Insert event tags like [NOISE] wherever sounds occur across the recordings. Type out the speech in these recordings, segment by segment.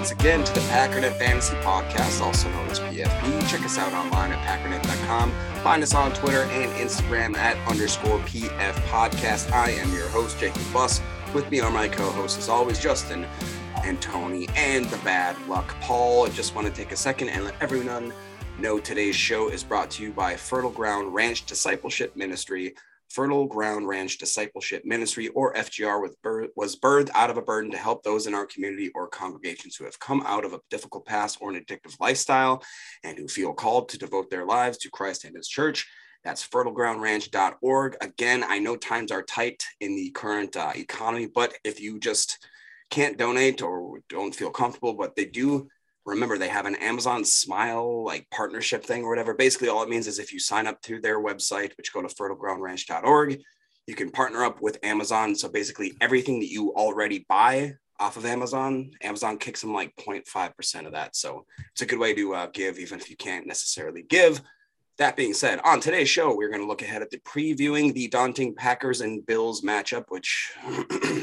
Once again to the Packernet Fantasy Podcast, also known as PFP. Check us out online at packernet.com. Find us on Twitter and Instagram at underscore PF Podcast. I am your host, Jacob Buss. With me are my co-hosts, as always, Justin and Tony and the bad luck Paul. I just want to take a second and let everyone know today's show is brought to you by Fertile Ground Ranch Discipleship Ministry. Fertile Ground Ranch Discipleship Ministry, or FGR, with was birthed out of a burden to help those in our community or congregations who have come out of a difficult past or an addictive lifestyle and who feel called to devote their lives to Christ and His church. That's fertilegroundranch.org. Again, I know times are tight in the current uh, economy, but if you just can't donate or don't feel comfortable, but they do remember they have an Amazon Smile like partnership thing or whatever. Basically, all it means is if you sign up through their website, which go to fertilegroundranch.org, you can partner up with Amazon. So basically, everything that you already buy off of Amazon, Amazon kicks them like 0.5% of that. So it's a good way to uh, give, even if you can't necessarily give. That being said, on today's show, we're going to look ahead at the previewing the daunting Packers and Bills matchup, which [CLEARS THROAT]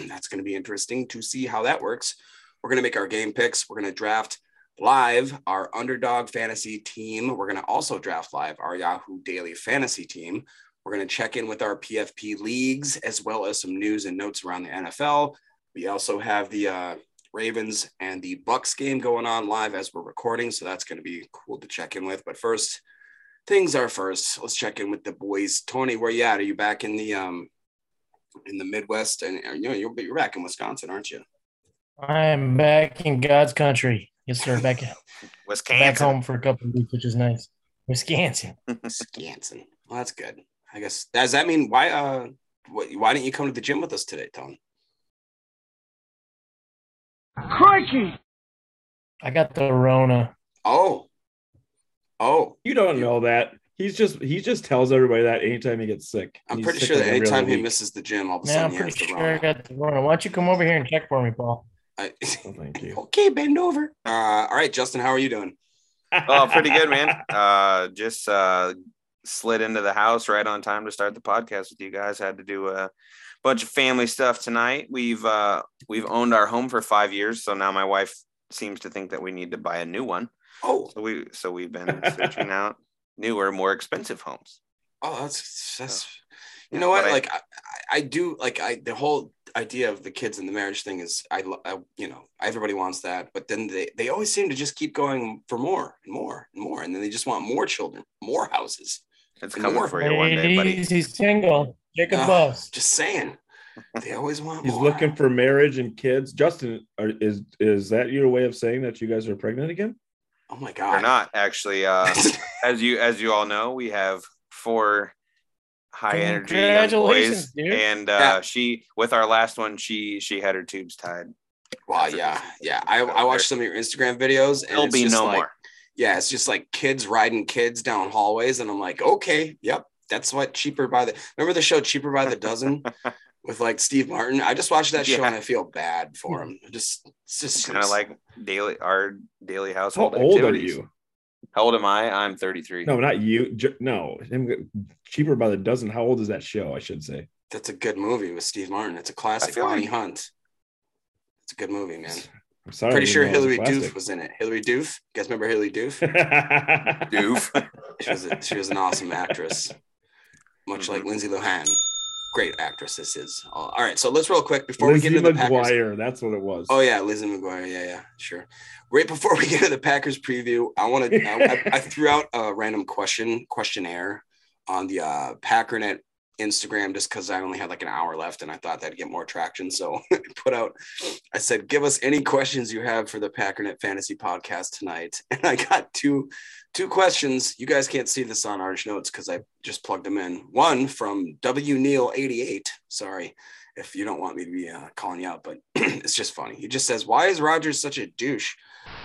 that's going to be interesting to see how that works. We're going to make our game picks. We're going to draft live our underdog fantasy team. We're going to also draft live our Yahoo Daily Fantasy team. We're going to check in with our PFP leagues as well as some news and notes around the NFL. We also have the uh, Ravens and the Bucs game going on live as we're recording, so that's going to be cool to check in with. But first, things are first. Let's check in with the boys. Tony, where you at? Are you back in the um in the Midwest? And you know you're, you're back in Wisconsin, aren't you? I'm back in God's country. Yes, sir. Back, [LAUGHS] Wisconsin. back home for a couple of weeks, which is nice. Wisconsin. [LAUGHS] Wisconsin. Well, that's good. I guess does that mean why uh what, why didn't you come to the gym with us today, Tony? Crikey! I got the Rona. Oh. Oh. You don't know that. He's just he just tells everybody that anytime he gets sick. I'm He's pretty sick sure that anytime other he misses the gym, all of a Yeah, sudden I'm he pretty has the sure I got the Rona. Why don't you come over here and check for me, Paul? I, Oh, thank you. [LAUGHS] okay, bend over. Uh, all right, Justin, how are you doing? Oh, [LAUGHS] pretty good, man. Uh, just uh, slid into the house right on time to start the podcast with you guys. Had to do a bunch of family stuff tonight. We've uh, we've owned our home for five years, so now my wife seems to think that we need to buy a new one. Oh, So we so we've been searching out newer, more expensive homes. oh, that's that's. You Yeah, know what? I- Like I, I do like I the whole idea of the kids and the marriage thing is I, I you know everybody wants that, but then they they always seem to just keep going for more and more and more, and then they just want more children, more houses. It's And coming more. for you one day, buddy. He's single. Jacob Buss. Just saying, they always want. He's more. looking for marriage and kids. Justin, are, is is that your way of saying that you guys are pregnant again? Oh my They're god! not actually. Uh, [LAUGHS] as you as you all know, we have four high energy young Congratulations, boys, dude. and uh, Yeah. she with our last one, she she had her tubes tied. Wow, yeah, yeah. I, I watched some of your Instagram videos, and There'll be no like, more. yeah, it's just like kids riding kids down hallways, and I'm like, okay, yep, that's what cheaper by the. Remember the show Cheaper by the Dozen [LAUGHS] with like Steve Martin? I just watched that show Yeah. and I feel bad for him. Just, it's just Kind of like daily our daily How household. old are you? How old am I? I'm 33. No, not you. J- no, him cheaper by the dozen. How old is that show? I should say. That's a good movie with Steve Martin. It's a classic. feel Bonnie like- Hunt. It's a good movie, man. I'm sorry. Pretty sure didn't know it Hillary was Doof was in it. Hillary Doof. You guys remember Hillary Doof? classic. [LAUGHS] Doof. She was a, she was an awesome actress, much like Mhm. Lindsay Lohan. Great actress this is. All right, so let's real quick before we Lizzie get into the Packers. McGuire. That's what it was. Oh yeah, Lizzie McGuire. Yeah, yeah, sure. Right before we [LAUGHS] get into the Packers preview, I want to. I, I, [LAUGHS] I threw out a random question questionnaire on the uh, Packernet Instagram just because I only had like an hour left and I thought that'd get more traction. So [LAUGHS] I put out. I said, "Give us any questions you have for the Packernet Fantasy Podcast tonight," and I got two two questions. You guys can't see this on Arch Notes because I just plugged them in. One from W Neil eighty eight. Sorry if you don't want me to be uh, calling you out, but [CLEARS THROAT] it's just funny. He just says, "Why is Rodgers such a douche?"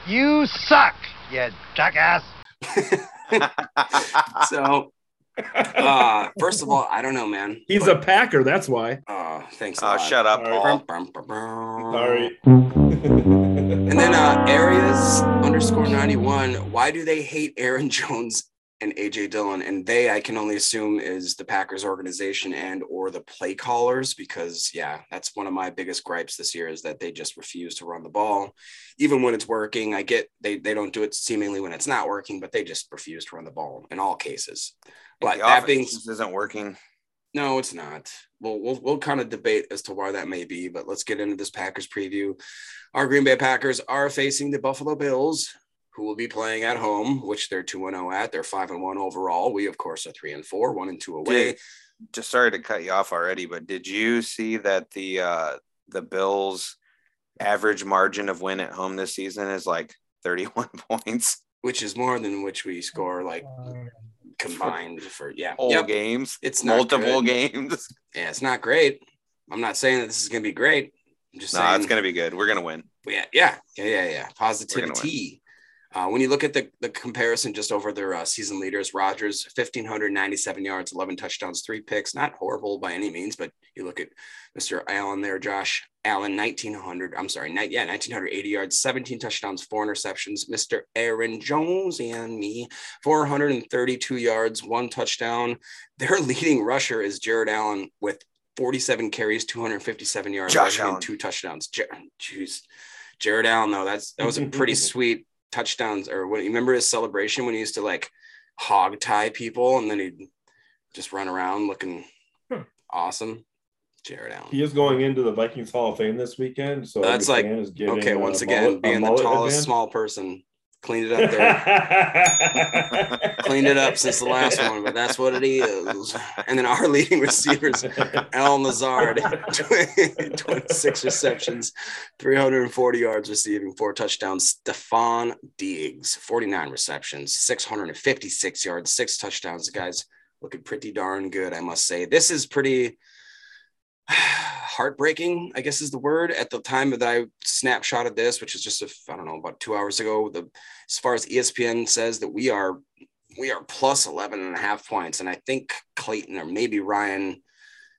You suck, you jackass. [LAUGHS] so, uh, first of all, I don't know, man. He's a Packer. That's why. Uh, thanks. a Oh, lot. shut up, Sorry. Paul. Sorry. And then uh, areas underscore 91. Why do they hate Aaron [LAUGHS] Jones and AJ Dillon? And they, I can only assume, is the Packers organization and or the play callers, because yeah, that's one of my biggest gripes this year is that they just refuse to run the ball. Even when it's working, I get they they don't do it seemingly when it's not working, but they just refuse to run the ball in all cases. But that being isn't working. No, it's not. We'll, we'll we'll kind of debate as to why that may be, but let's get into this Packers preview. Our Green Bay Packers are facing the Buffalo Bills, who will be playing at home, which they're 2 0 at. They're 5 and 1 overall. We, of course, are 3 and 4, 1 and 2 away. Did- just sorry to cut you off already, but did you see that the uh the Bills average margin of win at home this season is like 31 [LAUGHS] points Which is more than which we score like combined for yeah. whole Yep. games. It's not multiple good. games. [LAUGHS] Yeah, it's not great. I'm not saying that this is gonna be great. I'm just No, saying it's gonna be good. We're gonna win. yeah, yeah, yeah, yeah, yeah. Positivity. Uh, when you look at the, the comparison just over their uh, season leaders, Rodgers, 1,597 yards, 11 touchdowns, three picks. Not horrible by any means, but you look at Mr. Allen there, Josh Allen, 1,900, I'm sorry, ni- yeah, 1,980 yards, 17 touchdowns, four interceptions. Mr. Aaron Jones and me, 432 yards, one touchdown. Their [LAUGHS] leading rusher is Jared Allen with 47 carries, 257 yards, rushing, and two touchdowns. Jer- Jeez. Jared Allen, though, that's that was a pretty [LAUGHS] sweet touchdowns. Or what you remember his celebration when he used to like hog tie people and then he'd just run around looking Hmm. awesome. Jared Allen. He is going into the Vikings Hall of Fame this weekend. So That's like- is getting Okay, a once again, mullet- being the tallest advantage. small person, cleaned it up there. [LAUGHS] cleaned it up since the last one, but that's what it is. And then our leading receivers, Al Lazard, 26 receptions, 340 yards receiving, four touchdowns. Stefon Diggs, 49 receptions, 656 yards, six touchdowns. The guy's looking pretty darn good, I must say. This is pretty [SIGHS] heartbreaking, I guess is the word. At the time that I snapshotted this, which is just, a, I don't know, about two hours ago, the as far as ESPN says that we are we are plus 11 and a half points. And I think Clayton or maybe Ryan,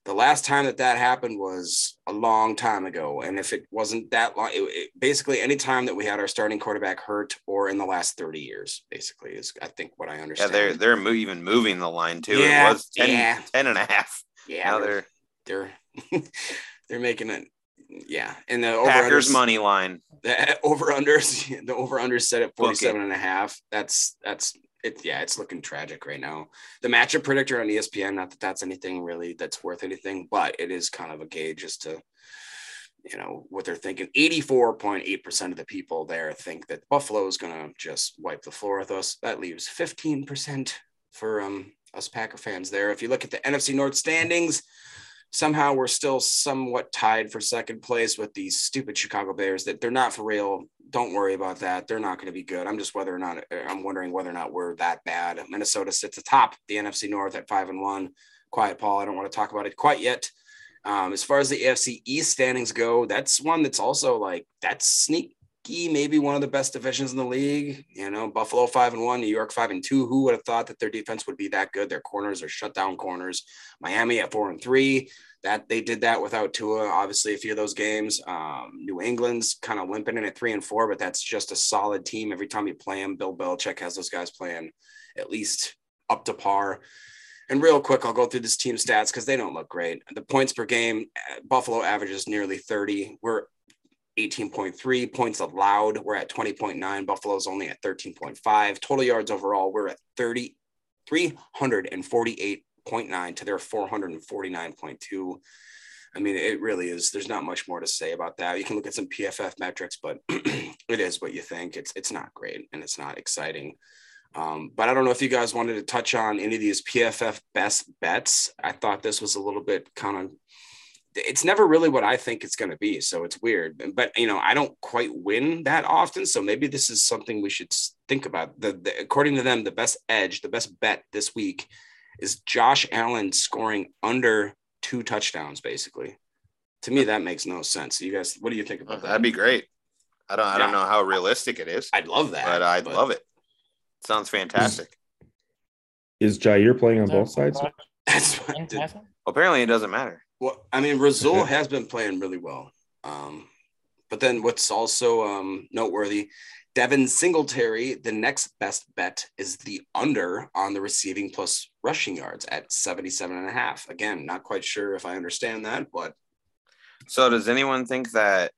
the last time that that happened was a long time ago. And if it wasn't that long, it, it- basically any time that we had our starting quarterback hurt or in the last 30 years, basically is, I think what I understand. Yeah, they're they're even moving the line too. Yeah, it was 10, yeah. 10 and a half. yeah, Now they're, they're [LAUGHS] they're, making it. Yeah. And the over Packers money line. [LAUGHS] the over unders [LAUGHS] the over under set at Book 47 and a half that's that's it yeah it's looking tragic right now the matchup predictor on espn not that that's anything really that's worth anything but it is kind of a gauge as to you know what they're thinking 84.8% of the people there think that buffalo is going to just wipe the floor with us that leaves 15% for um us packer fans there if you look at the nfc north standings somehow we're still somewhat tied for second place with these stupid Chicago Bears that they're not for real. Don't worry about that. They're not going to be good. I'm just whether or not I'm wondering whether or not we're that bad. Minnesota sits atop the NFC North at five and one. Quiet, Paul. I don't want to talk about it quite yet. Um, as far as the AFC East standings go, that's one that's also like that's sneak maybe one of the best divisions in the league. You know, Buffalo five and one, New York five and two. Who would have thought that their defense would be that good? Their corners are shutdown corners. Miami at four and three. That they did that without Tua. Obviously, a few of those games. Um, New England's kind of limping in at three and four, but that's just a solid team. Every time you play them, Bill Belichick has those guys playing at least up to par. And real quick, I'll go through this team stats because they don't look great. The points per game, Buffalo averages nearly 30. We're 18.3 points allowed. We're at 20.9. Buffalo's only at 13.5. Total yards overall, we're at 30, 348.9 to their 449.2. I mean, it really is. There's not much more to say about that. You can look at some PFF metrics, but [CLEARS THROAT] it is what you think. It's it's not great and it's not exciting. Um, but I don't know if you guys wanted to touch on any of these PFF best bets. I thought this was a little bit kind of. It's never really what I think it's going to be, so it's weird. But you know, I don't quite win that often, so maybe this is something we should think about. The, the according to them, the best edge, the best bet this week is Josh Allen scoring under two touchdowns. Basically, to me, that makes no sense. You guys, what do you think oh, about that? That'd be great. I don't I don't Yeah. know how realistic it is, I'd love that, but I'd love it. Sounds fantastic. Is Jaire playing on both sides? [LAUGHS] That's what, dude, Apparently, it doesn't matter. Well, I mean, Rasul has been playing really well. Um, but then what's also um, noteworthy, Devin Singletary, the next best bet is the under on the receiving plus rushing yards at 77 and a half. Again, not quite sure if I understand that, but So, does anyone think that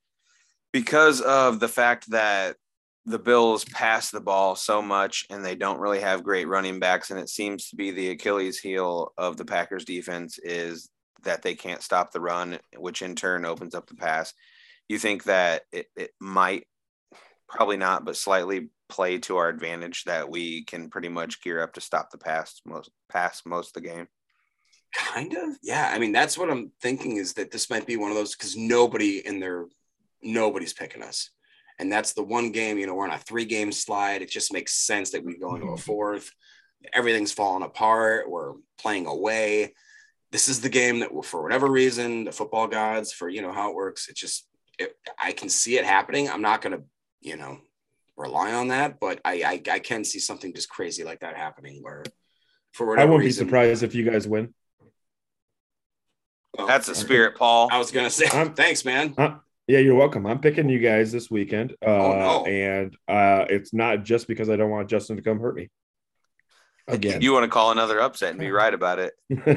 because of the fact that the Bills pass the ball so much and they don't really have great running backs, and it seems to be the Achilles heel of the Packers defense is that they can't stop the run, which in turn opens up the pass. You think that it, it might, probably not, but slightly play to our advantage that we can pretty much gear up to stop the pass most pass most of the game. kind of, yeah. I mean, that's what I'm thinking is that this might be one of those because nobody in their nobody's picking us. And that's the one game, you know, we're on a three game slide. It just makes sense that we go into a mm-hmm. fourth. Everything's falling apart. We're playing away. This is the game that, for whatever reason, the football gods, for you know how it works, it just, it, I can see it happening. I'm not going to, you know, rely on that, but I, I, I can see something just crazy like that happening where, for whatever I won't be surprised if you guys win. well, That's the spirit, Paul. I was gonna say, I'm- [LAUGHS] thanks, man. Yeah, you're welcome. I'm picking you guys this weekend. Uh, Oh, no. And uh, it's not just because I don't want Justin to come hurt me. Again. You want to call another upset and be right about it. [LAUGHS]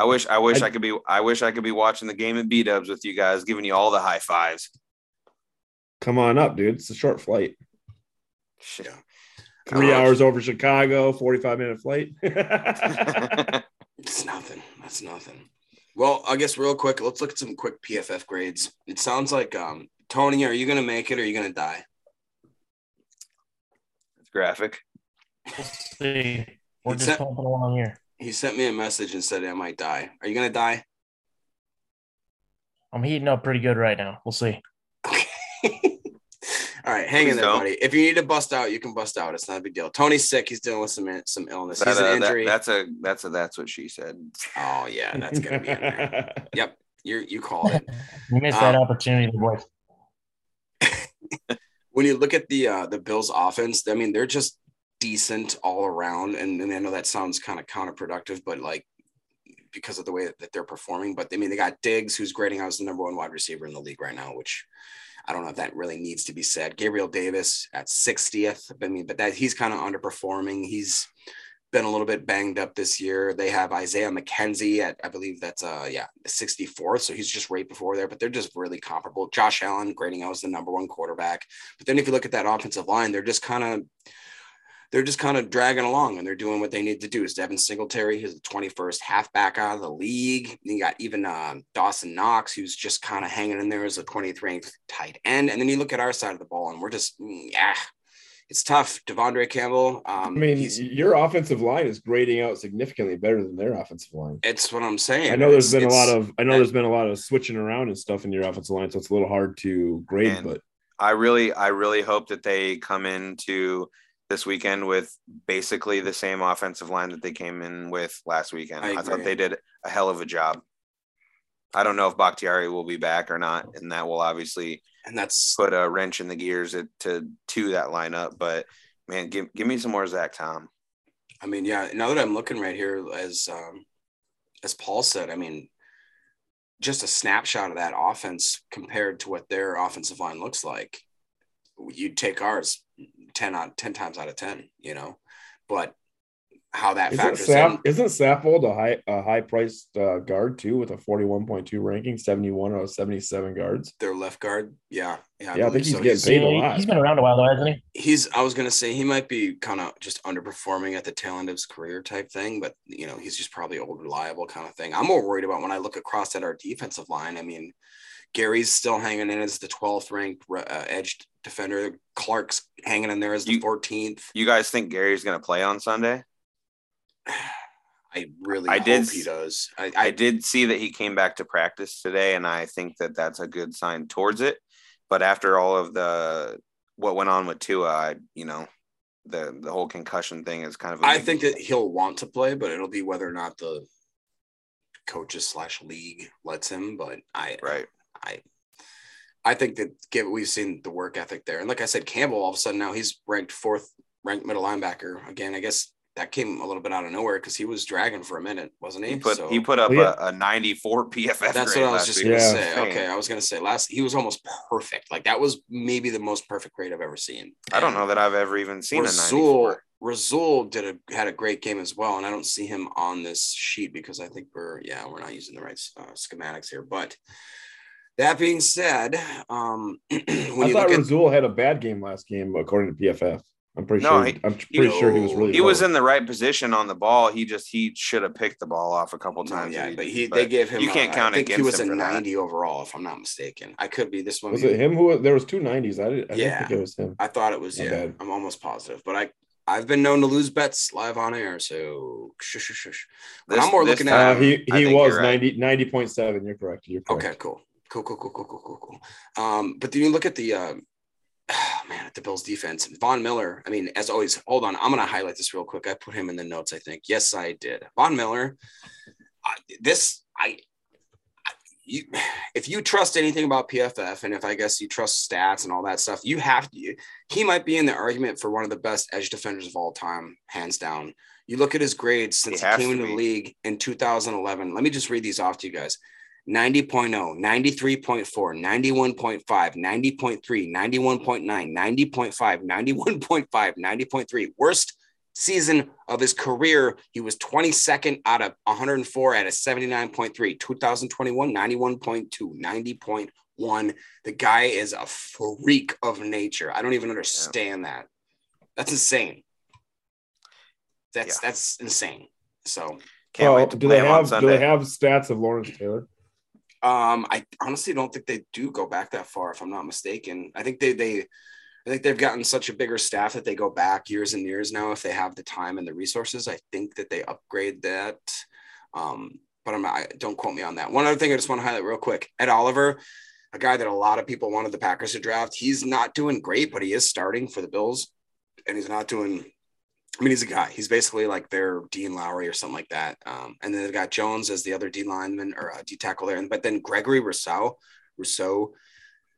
I wish I wish I, could be I wish I could be watching the game at B Dubs with you guys, giving you all the high fives. Come on up, dude. It's a short flight. Shit. Three Uh, hours over Chicago, 45 minute flight. [LAUGHS] [LAUGHS] It's nothing. That's nothing. Well, I guess real quick, let's look at some quick PFF grades. It sounds like um Tony, are you gonna make it or are you gonna die? It's graphic. We'll see. We're It's just a- humping along here. He sent me a message and said I might die. Are you gonna die? I'm heating up pretty good right now. We'll see. [LAUGHS] All right, hang in there, don't. buddy. If you need to bust out, you can bust out. It's not a big deal. Tony's sick. He's dealing with some some illness. That, He's uh, an that- that's a that's a that's what she said. oh yeah, that's gonna be in there. [LAUGHS] Yep, you you called it. You missed that Um, opportunity, boys. [LAUGHS] when you look at the uh, the Bills offense, I mean they're just decent all around, and, and I know that sounds kind of counterproductive, but like because of the way that they're performing. But I mean they got Diggs, who's grading out as the number one wide receiver in the league right now, which I don't know if that really needs to be said. Gabriel Davis at 60th, I mean, but that he's kind of underperforming. He's been a little bit banged up this year. They have Isaiah McKenzie at, I believe that's uh yeah, 64th. So he's just right before there, but they're just really comparable. Josh Allen grading out as the number one quarterback. But then if you look at that offensive line, they're just kind of they're just kind of dragging along and they're doing what they need to do. Is Devin Singletary, who's the 21st halfback out of the league. You got even uh, Dawson Knox, who's just kind of hanging in there as a 23rd ranked tight end. And then you look at our side of the ball and we're just, mm, yeah, it's tough. De'Vondre Campbell. Um, I mean, he's, your offensive line is grading out significantly better than their offensive line. it's what I'm saying. I know there's It's- been a lot of I know there's been a lot of switching around and stuff in your offensive line, so it's a little hard to grade. And- but I really I really hope that they come into this weekend with basically the same offensive line that they came in with last weekend. I I, thought they did a hell of a job. I don't know if Bakhtiari will be back or not, and that will obviously and that's put a wrench in the gears to to, to that lineup. But man, give give me some more Zach Tom. I mean, yeah. Now that I'm looking right here, as um, as Paul said, I mean, just a snapshot of that offense compared to what their offensive line looks like. You'd take ours ten out ten times out of ten, you know. But how that Isn't, factors Sap, in, isn't Saffold a high a high priced uh, guard too with a forty one point two ranking, seventy one out of seventy seven guards? their left guard, yeah, yeah, Yeah, I think he's so. getting paid a lot. he's been around a while though, hasn't he? he's I was gonna say he might be kind of just underperforming at the tail end of his career type thing, but you know, he's just probably old reliable kind of thing. I'm more worried about when I look across at our defensive line. I mean, Gary's still hanging in as the 12th ranked uh, edge defender. Clark's hanging in there as the You- 14th. You guys think Gary's going to play on Sunday? [SIGHS] I really I hope did he does. I, I I did see that he came back to practice today, and I think that that's a good sign towards it. But after all of the what went on with Tua, I you know the the whole concussion thing is kind of. I think that he'll want to play, but it'll be whether or not the coaches slash league lets him. But I right. I I think that give we've seen the work ethic there. And like I said, Campbell all of a sudden now he's ranked fourth ranked middle linebacker. Again, I guess that came a little bit out of nowhere because he was dragging for a minute, wasn't he? He put So he put up Well, yeah. a, a 94 PFF. that's grade what I was just week. gonna Yeah. say. Insane. Okay, I was gonna say last he was almost perfect. Like that was maybe the most perfect grade I've ever seen. I don't And know that I've ever even seen a Rasul 94. Rasul did a had a great game as well, and I don't see him on this sheet because I think we're yeah we're not using the right uh, schematics here. But that being said, um, [CLEARS THROAT] when I you thought look at had a bad game last game according to PFF. I'm pretty No, sure. he- I'm pretty sure he was really. He was in the right position on the ball. He just he should have picked the ball off a couple No, times. yeah, and but he they gave him. You can't a- count I think against he was him a for that. 90 overall, if I'm not mistaken. I could be this one. Was it him who? There was two nineties. I, didn't, I Yeah. didn't think it was him. I thought it was. My yeah, bad. I'm almost positive, but I I've been known to lose bets live on air, so shush, shush, shush. This- I'm more this looking Uh, at. time- he he was you're right. 90 90.7. You're correct. You're correct. Okay, cool. Cool, cool, cool, cool, cool, cool, cool. Um, but then you look at the uh, [SIGHS] man at the Bills defense. Von Miller. I mean, as always, hold on. I'm gonna highlight this real quick. I put him in the notes. I think. Yes, I did. Von Miller. I this I. I- You, [SIGHS] if you trust anything about PFF, and if I guess you trust stats and all that stuff, you have to. He might be in the argument for one of the best edge defenders of all time, hands down. You look at his grades since he, has came to into the league in 2011. Let me just read these off to you guys. 90.0, 93.4, 91.5, 90.3, 91.9, 90.5, 91.5, 90.3. Worst season of his career. He was 22nd out of 104 at a 79.3. 2021, 91.2, 90.1. The guy is a freak of nature. I don't even understand that. That's insane. That's Yeah. that's insane. So Can't Well, wait to do play they him on have do they have stats of Lawrence Taylor? Um, I honestly don't think they do go back that far, if I'm not mistaken. I think they they I think they've gotten such a bigger staff that they go back years and years now if they have the time and the resources. I think that they upgrade that. Um, but I'm not, I- don't quote me on that. One other thing I just want to highlight real quick. Ed Oliver, a guy that a lot of people wanted the Packers to draft. He's not doing great, but he is starting for the Bills, and he's not doing. I mean, he's a guy. He's basically like their Dean Lowry or something like that. Um, and then they've got Jones as the other D lineman or uh, D tackle there. And but then Gregory Rousseau, Rousseau,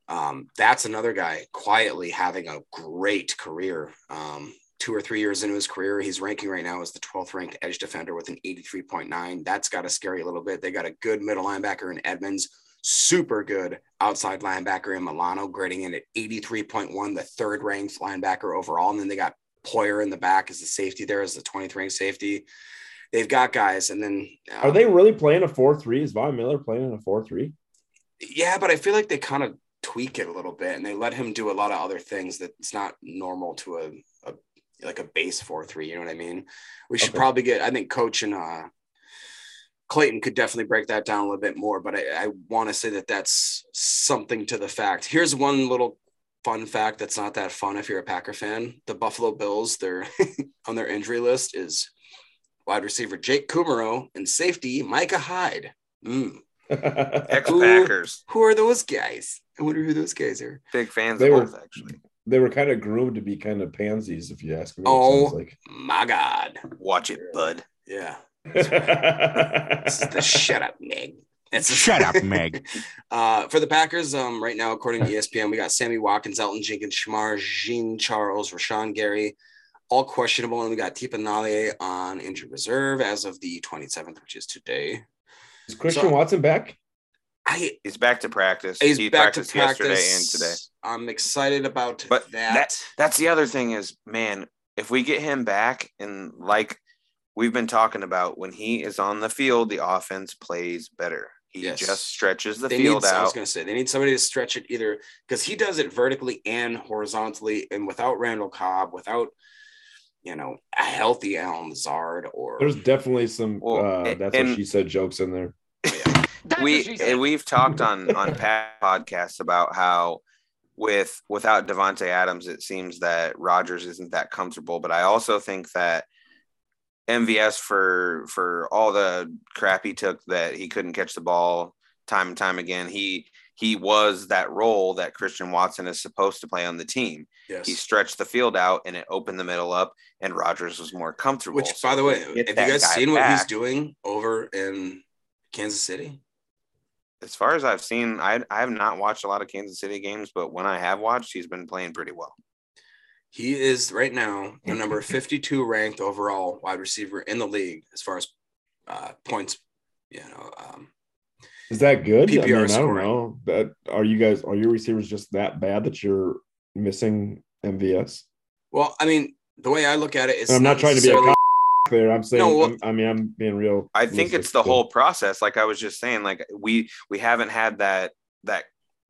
um, that's another guy quietly having a great career. Um, two or three years into his career, he's ranking right now as the 12th ranked edge defender with an 83.9. That's got to scary a little bit. They got a good middle linebacker in Edmunds, super good outside linebacker in Milano, grading in at 83.1, the third ranked linebacker overall. And then they got Poyer in the back as the safety there as the 20th ranked safety. They've got guys, and then Are um, they really playing a four three? Is Von Miller playing in a four three? Yeah, but I feel like they kind of tweak it a little bit, and they let him do a lot of other things that's not normal to a, a like a base four three. You know what I mean? We should Okay. probably get. I think Coach and uh, Clayton could definitely break that down a little bit more. But I, I want to say that that's something to the fact. Here's one little fun fact that's not that fun if you're a Packer fan. The Buffalo Bills, they're [LAUGHS] on their injury list is wide receiver Jake Kumerow and safety Micah Hyde. Mm. [LAUGHS] Ex Who- Packers, Who are those guys? I wonder who those guys are. big fans They of were- both actually. they were kind of groomed to be kind of pansies, if you ask me. it Oh. like. My God. Watch it, bud. Yeah. [LAUGHS] This is the shut up, Nick. It's Shut up, [LAUGHS] Meg. Uh, for the Packers, um, right now, according to ESPN, we got Sammy Watkins, Elgton Jenkins, Shemar, Jean Charles, Rashan Gary, all questionable, and we got Tipa Nale on injured reserve as of the 27th, which is today. Is Christian So- Watson back? I He's back to practice. he's he back to practiced practice yesterday and today. I'm excited about But that. that that's the other thing is, man, if we get him back and like we've been talking about, when he is on the field, the offense plays better. He Yes. just stretches the they field need, I was going to say they need somebody to stretch it either because he does it vertically and horizontally, and without Randall Cobb, without you know a healthy Allen Lazard or There's definitely some Well, uh, and- that's and- what she said jokes in there. [LAUGHS] we and we've talked on on [LAUGHS] past podcasts about how with without Davante Adams, it seems that Rodgers isn't that comfortable. But I also think that MVS for for all the crap he took that he couldn't catch the ball time and time again, he he was that role that Christian Watson is supposed to play on the team. yes. He stretched the field out and it opened the middle up, and Rodgers was more comfortable. Which, So by the way, have you guys guy seen what he's doing over in Kansas City? as far as I've seen, I I have not watched a lot of Kansas City games, but when I have watched, he's been playing pretty well. He is right now the number 52 ranked overall wide receiver in the league as far as uh, points. You know, um, Is that good? I, PPR mean, I don't scoring. know. That are you guys are your receivers just that bad that you're missing MVS? well, I mean, the way I look at it is And I'm not trying to be a necessarily- cock there. I'm saying No, well- I'm- I mean I'm being real. I think it's the whole process. Like I was just saying, like we we haven't had that that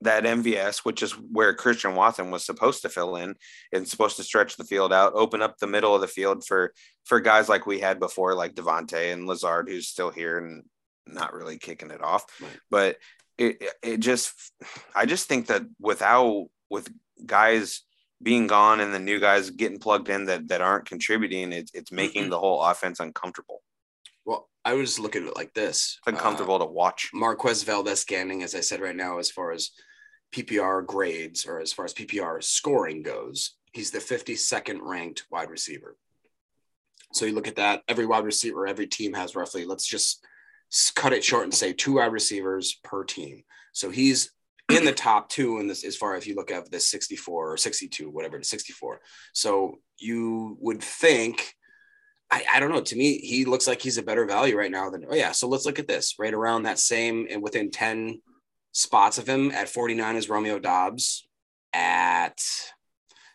that MVS, which is where Christian Watson was supposed to fill in and supposed to stretch the field out, open up the middle of the field for for guys like we had before, like Davante and Lazard, who's still here and not really kicking it off. But it it just I just think that without with guys being gone and the new guys getting plugged in that that aren't contributing, it's it's making the whole offense uncomfortable. Well, I would just look at it like this: It's uncomfortable to watch. Uh, Marquez Valdes-Scantling, as I said right now, as far as PPR grades or as far as PPR scoring goes, he's the 52nd ranked wide receiver. So you look at that, every wide receiver, every team has roughly, let's just cut it short and say two wide receivers per team. So he's in the top two in this as far as you look at this 64 or 62, whatever, it is, 64. So you would think I, I don't know. To me, he looks like he's a better value right now than oh yeah. So let's look at this. Right around that same and within 10 spots of him at 49 is Romeo Doubs. At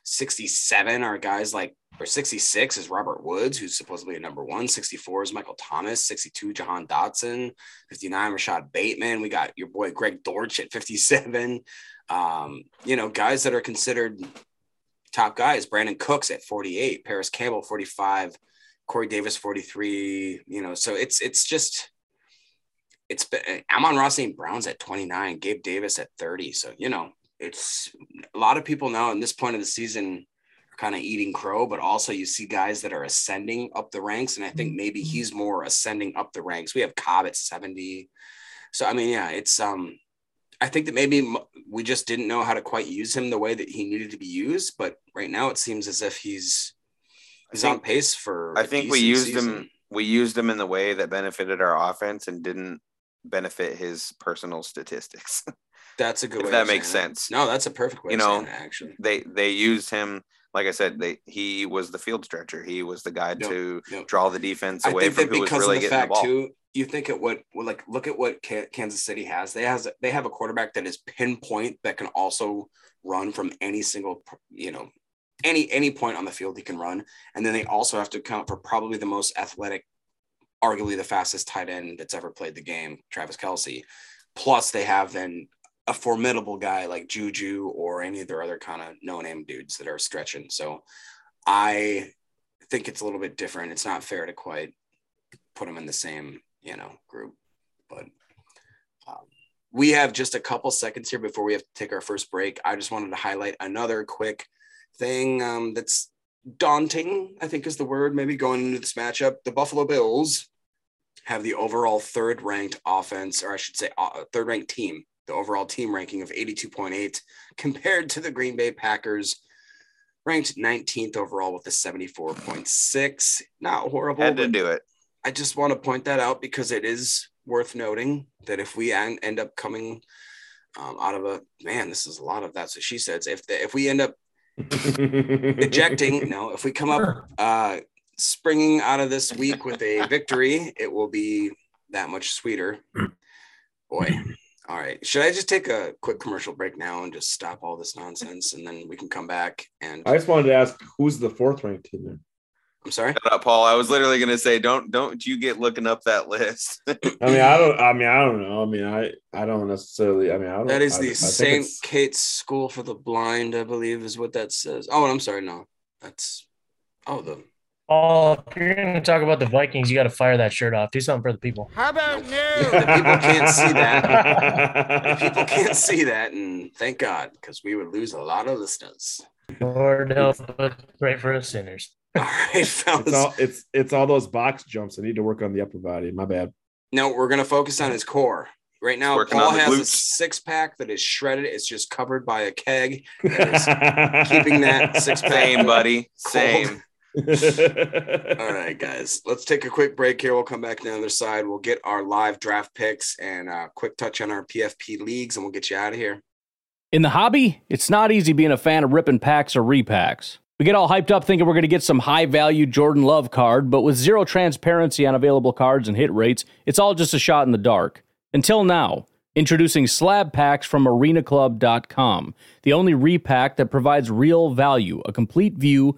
67 are guys like or 66 is Robert Woods, who's supposedly a number one. 64 is Michael Thomas, 62, Jahan Dotson, 59, Rashod Bateman. We got your boy Greg Dortch at 57. Um, you know, guys that are considered top guys. Brandin Cooks at 48, Parris Campbell 45, Corey Davis 43. You know, so it's it's just it's been Amon-Ra St. Brown's at 29, Gabe Davis at 30. So you know, it's a lot of people now in this point of the season are kind of eating crow, but also you see guys that are ascending up the ranks, and I think maybe he's more ascending up the ranks. We have Cobb at 70. So I mean, yeah, it's um I think that maybe we just didn't know how to quite use him the way that he needed to be used. But right now, it seems as if he's he's think- on pace for. I think we used season. him. We used him in the way that benefited our offense and didn't benefit his personal statistics. [LAUGHS] That's a good. if way that makes sense. No, that's a perfect way. You know, that, actually. they they used him. Like I said, they he was the field stretcher. He was the guy to draw the defense I away think from who was because really of the getting fact the ball. too, you think at what well, like look at what Ka- Kansas City has. They has they have a quarterback that is pinpoint that can also run from any single you know any any point on the field he can run, and then they also have to account for probably the most athletic, arguably the fastest tight end that's ever played the game, Travis Kelce. Plus, they have then a formidable guy like Juju or any of their other kind of no name dudes that are stretching. So I think it's a little bit different. It's not fair to quite put them in the same, you know, group. But um, we have just a couple seconds here before we have to take our first break. I just wanted to highlight another quick thing um, that's daunting, I think is the word, maybe going into this matchup. The Buffalo Bills have the overall third ranked offense, or I should say, uh, third ranked team, the overall team ranking of 82.8 compared to the Green Bay Packers. Ranked 19th overall with a 74.6. Not horrible. Had to do it. I just want to point that out because it is worth noting that if we en- end up coming um, out of a man, this is a lot of that. So she says, if the, if we end up [LAUGHS] ejecting, no, if we come up uh, springing out of this week with a victory, it will be that much sweeter. Boy. All right. Should I just take a quick commercial break now and just stop all this nonsense and then we can come back and I just wanted to ask who's the fourth ranked team then? I'm sorry. Shut up, Paul. I was literally gonna say, don't don't you get looking up that list. [LAUGHS] I mean, I don't. I mean, I don't know. I mean, I I don't necessarily. I mean, I don't. That is I- the I think St. it's- Kate's School for the Blind, I believe, is what that says. Oh, I'm sorry, no, that's oh the Paul, if you're going to talk about the Vikings, you got to fire that shirt off. Do something for the people. How about no? the people can't see that. The [LAUGHS] people can't see that, and thank God, because we would lose a lot of listeners. Lord help us pray for us sinners. All right, [LAUGHS] It's fellas. all it's it's all those box jumps. I need to work on the upper body. My bad. No, we're gonna focus on his core. Right now, Paul on the has a six pack that is shredded. It's just covered by a keg. [LAUGHS] That is keeping that six pack. Same, buddy. Same. [LAUGHS] All right, guys, let's take a quick break here. We'll come back to the other side. We'll get our live draft picks and a quick touch on our PFP leagues, and we'll get you out of here. In the hobby, it's not easy being a fan of ripping packs or repacks. We get all hyped up thinking we're going to get some high value Jordan Love card, but with zero transparency on available cards and hit rates, it's all just a shot in the dark. Until now, introducing slab packs from arenaclub.com, the only repack that provides real value, a complete view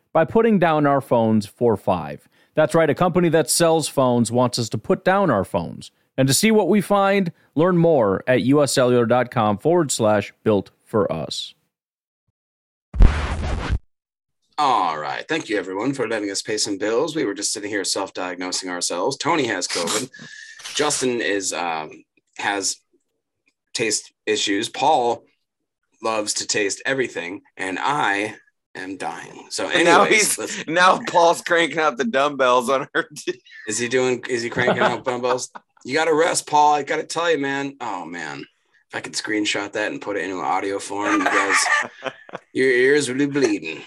by putting down our phones for five. That's right, a company that sells phones wants us to put down our phones. And to see what we find, learn more at uscellular.com forward slash built for us. All right. Thank you, everyone, for letting us pay some bills. We were just sitting here self-diagnosing ourselves. Tony has COVID. [LAUGHS] Justin is um, has taste issues. Paul loves to taste everything, and I am dying. So, And [LAUGHS] now he's let's- now Paul's cranking out the dumbbells on her. [LAUGHS] is he doing? Is he cranking out dumbbells? You got to rest, Paul. I got to tell you, man. Oh man, if I could screenshot that and put it into audio form, you guys, [LAUGHS] your ears would be bleeding.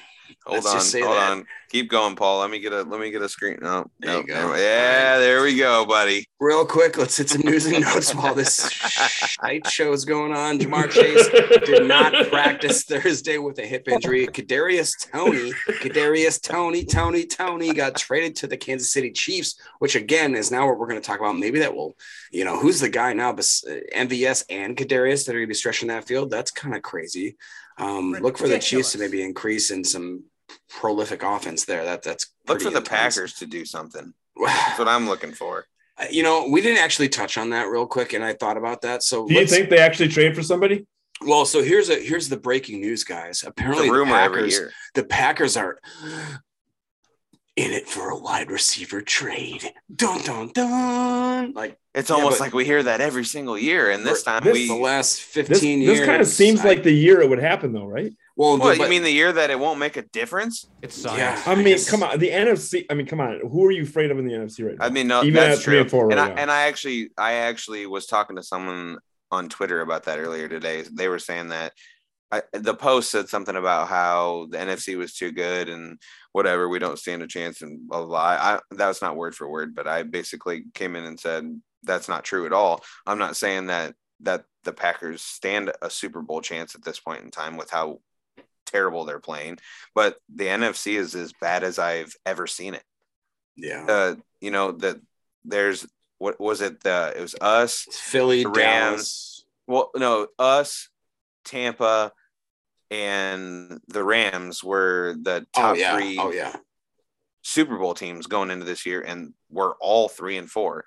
Hold Let's on, just say hold that. on. Keep going, Paul. Let me get a let me get a screen. No, There no, you go. there- Yeah, there we go, buddy. Real quick, let's hit some news and [LAUGHS] notes while this shite show is going on. Ja'Marr Chase did not practice Thursday with a hip injury. Kadarius Toney, Kadarius Toney, Tony, Tony got traded to the Kansas City Chiefs, which again is now what we're going to talk about. Maybe that will, you know, who's the guy now? bes- uh, MVS and Kadarius that are going to be stretching that field. That's kind of crazy. Um, look for the Chiefs to maybe increase in some prolific offense there. That that's Look for the intense. Packers to do something. [LAUGHS] That's what I'm looking for. Uh, You know, we didn't actually touch on that real quick, and I thought about that. So, Do you think they actually trade for somebody? Well, so here's a here's the breaking news, guys. Apparently, a rumor the every Packers, year. the Packers are in it for a wide receiver trade. Dun dun dun! Like It's Yeah, almost like we hear that every single year, and this time This- we. the last This, fifteen years. this kind of seems I- like the year it would happen, though, right? Well. What the, you but- mean the year that it won't make a difference? It's Yeah, I mean, come on, the NFC. I mean, come on. Who are you afraid of in the NFC right now? I mean, no, Even that's at three true. and four right I now. and I actually, I actually was talking to someone on Twitter about that earlier today. They were saying that I, the post said something about how the NFC was too good and whatever. We don't stand a chance and blah blah. blah. I, that was not word for word, but I basically came in and said that's not true at all. I'm not saying that that the Packers stand a Super Bowl chance at this point in time with how terrible they're playing, but the NFC is as bad as I've ever seen it yeah, uh you know that there's what was it the it was us Philly, the Rams. Rams. well no us tampa and the Rams were the Oh top yeah. three Oh yeah. Super Bowl teams going into this year, and we're all three and four.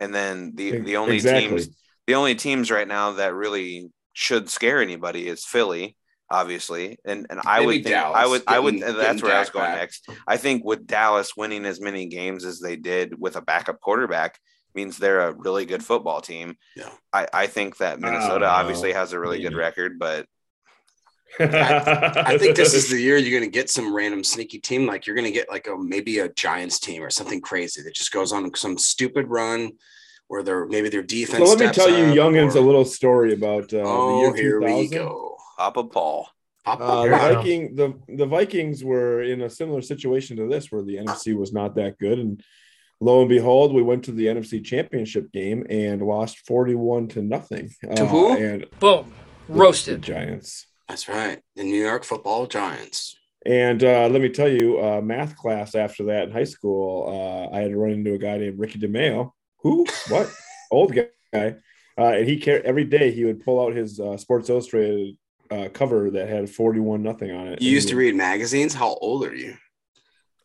And then the the only exactly. teams the only teams right now that really should scare anybody is Philly, obviously, and and I Maybe would think I Dallas would I would that's getting where I was going back. next. I think with Dallas winning as many games as they did with a backup quarterback means they're a really good football team. Yeah. I I think that Minnesota know. obviously has a really good record, but I think this is [LAUGHS] the year you're going to get some random sneaky team. Like you're going to get like a maybe a Giants team or something crazy that just goes on some stupid run where they're maybe their defense. So let me tell you, up youngins, or- a little story about uh, Oh, the here we go. Papa Paul. Pop, Uh, the Here we pop. go. Viking, the the Vikings were in a similar situation to this, where the NFC was not that good, and lo and behold, we went to the NFC Championship game and lost forty-one to nothing. To Uh, who? And Boom. Roasted. Giants. That's right. The New York Football Giants. And uh, let me tell you, uh, math class after that in high school, uh, I had to run into a guy named Ricky DeMeo. Who? What? [LAUGHS] Old guy. Uh, and he cared every day. He would pull out his uh, Sports Illustrated uh, cover that had forty-one nothing on it. You used to read magazines. How old are you?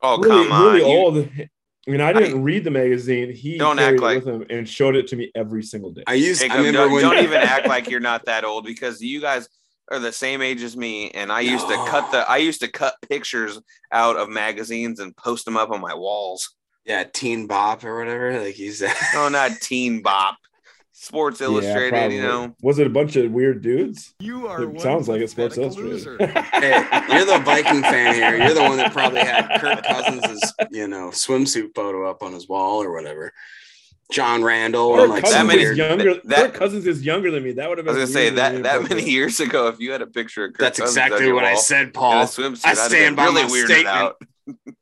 Oh really, come on. really You- old. [LAUGHS] I mean, I didn't read the magazine. He Don't act like- with him and showed it to me every single day. I used. Jacob, I remember don't, when. don't [LAUGHS] even act like you're not that old because you guys are the same age as me and I used to cut the I used to cut pictures out of magazines and post them up on my walls. Yeah, Teen Bop or whatever. Like you said. No, not [LAUGHS] Teen Bop. Sports Yeah, Illustrated, you know. Was it a bunch of weird dudes? You are It one sounds like it's Sports Illustrated. loser. [LAUGHS] hey, you're the Viking fan here. You're the one that probably had Kirk Cousins' you know swimsuit photo up on his wall or whatever. John Randle. Kirk and like Cousins that many- is younger. that- Kirk Cousins is younger than me. That would have been. I was gonna say weird that and that many years ago, if you had a picture of Kirk That's Cousins exactly your what I said, in a Paul. swimsuit, I stand by really my statement. out.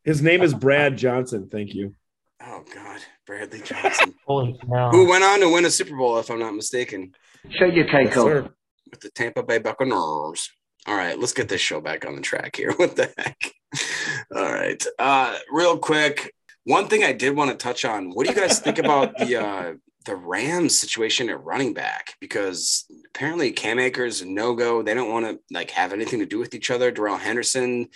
His name is Brad Johnson. Thank you. Oh God, Bradley Johnson, [LAUGHS] who went on to win a Super Bowl, if I'm not mistaken, Shut your cake Yes, up. with the Tampa Bay Buccaneers. All right, let's get this show back on the track here. [LAUGHS] What the heck? All right, uh, real quick. One thing I did want to touch on. What do you guys think about the uh, [LAUGHS] the Rams situation at running back? Because apparently Cam Akers no go. They don't want to like have anything to do with each other. Darrell Henderson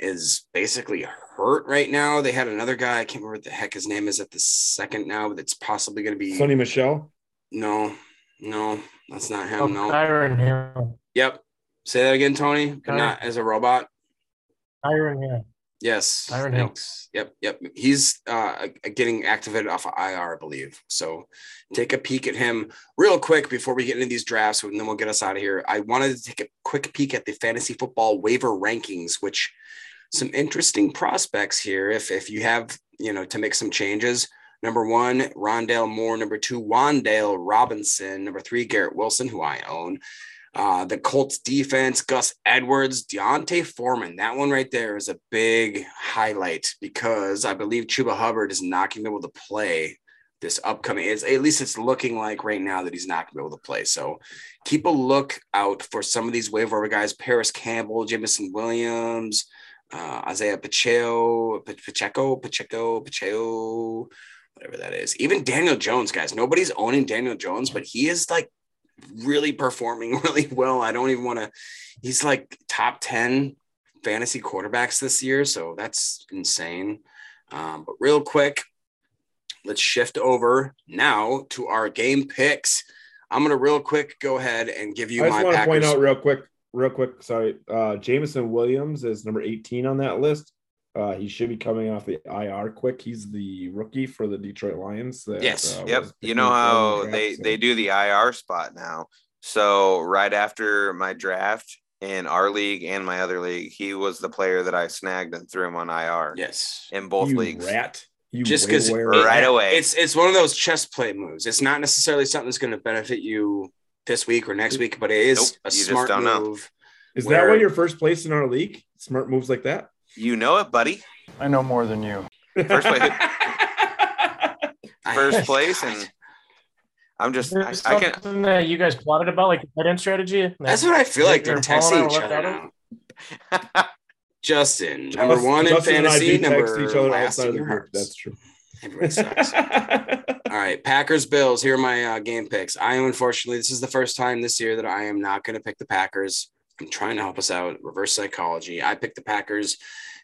is basically hurt right now. They had another guy. I can't remember what the heck his name is at the second now. That's possibly going to be Sony Michel. no, no, that's not him. Oh, no. Kyron Hill. Yep. Say that again, Tony. But Kyron. not as a robot. Kyron Hill. Yes. Kyron Yep. Hicks. Yep. Yep. He's uh, getting activated off of IR, I believe. So take a peek at him real quick before we get into these drafts, and then we'll get us out of here. I wanted to take a quick peek at the fantasy football waiver rankings, which some interesting prospects here. If if you have you know to make some changes. Number one, Rondale Moore. Number two, Wan'Dale Robinson. Number three, Garrett Wilson, who I own. Uh, the Colts defense, Gus Edwards, D'Onta Foreman. That one right there is a big highlight because I believe Chuba Hubbard is not going to be able to play this upcoming. It's, at least it's looking like right now that he's not going to be able to play. So keep a look out for some of these waiver guys: Parris Campbell, Jameson Williams, uh, Isaiah Pacheco, Pacheco, Pacheco, Pacheco, whatever that is. Even Daniel Jones, guys. Nobody's owning Daniel Jones, but he is like really performing [LAUGHS] really well. I don't even want to, he's like top 10 fantasy quarterbacks this year. So that's insane. Um, but real quick, let's shift over now to our game picks. I'm going to real quick go ahead and give you I just my want to point out real quick, real quick. Sorry, uh, Jameson Williams is number 18 on that list. Uh, he should be coming off the IR quick. He's the rookie for the Detroit Lions. That, Yes. uh, Yep. You know how early in they so- they do the IR spot now. So right after my draft in our league and my other league, he was the player that I snagged and threw him on IR yes. in both you leagues. rat. You Just because. Right away. It's it's one of those chess play moves. It's not necessarily something that's going to benefit you this week or next week, but it is Nope, a smart don't know. move. Is where- that why you're first place in our league? Smart moves like that. You know it, buddy. I know more than you. First place, [LAUGHS] first place, and I'm just I, I can something that uh, you guys plotted about, like the tight end strategy. That's what I feel like. They're You're texting each other out of- now. Justin, number Justin- one in Justin and I fantasy, do text number each other last outside in of the group. That's true. Everybody sucks. [LAUGHS] All right, Packers, Bills. Here are my uh, game picks. I am unfortunately, this is the first time this year that I am not going to pick the Packers I'm trying to help us out. Reverse psychology. I picked the Packers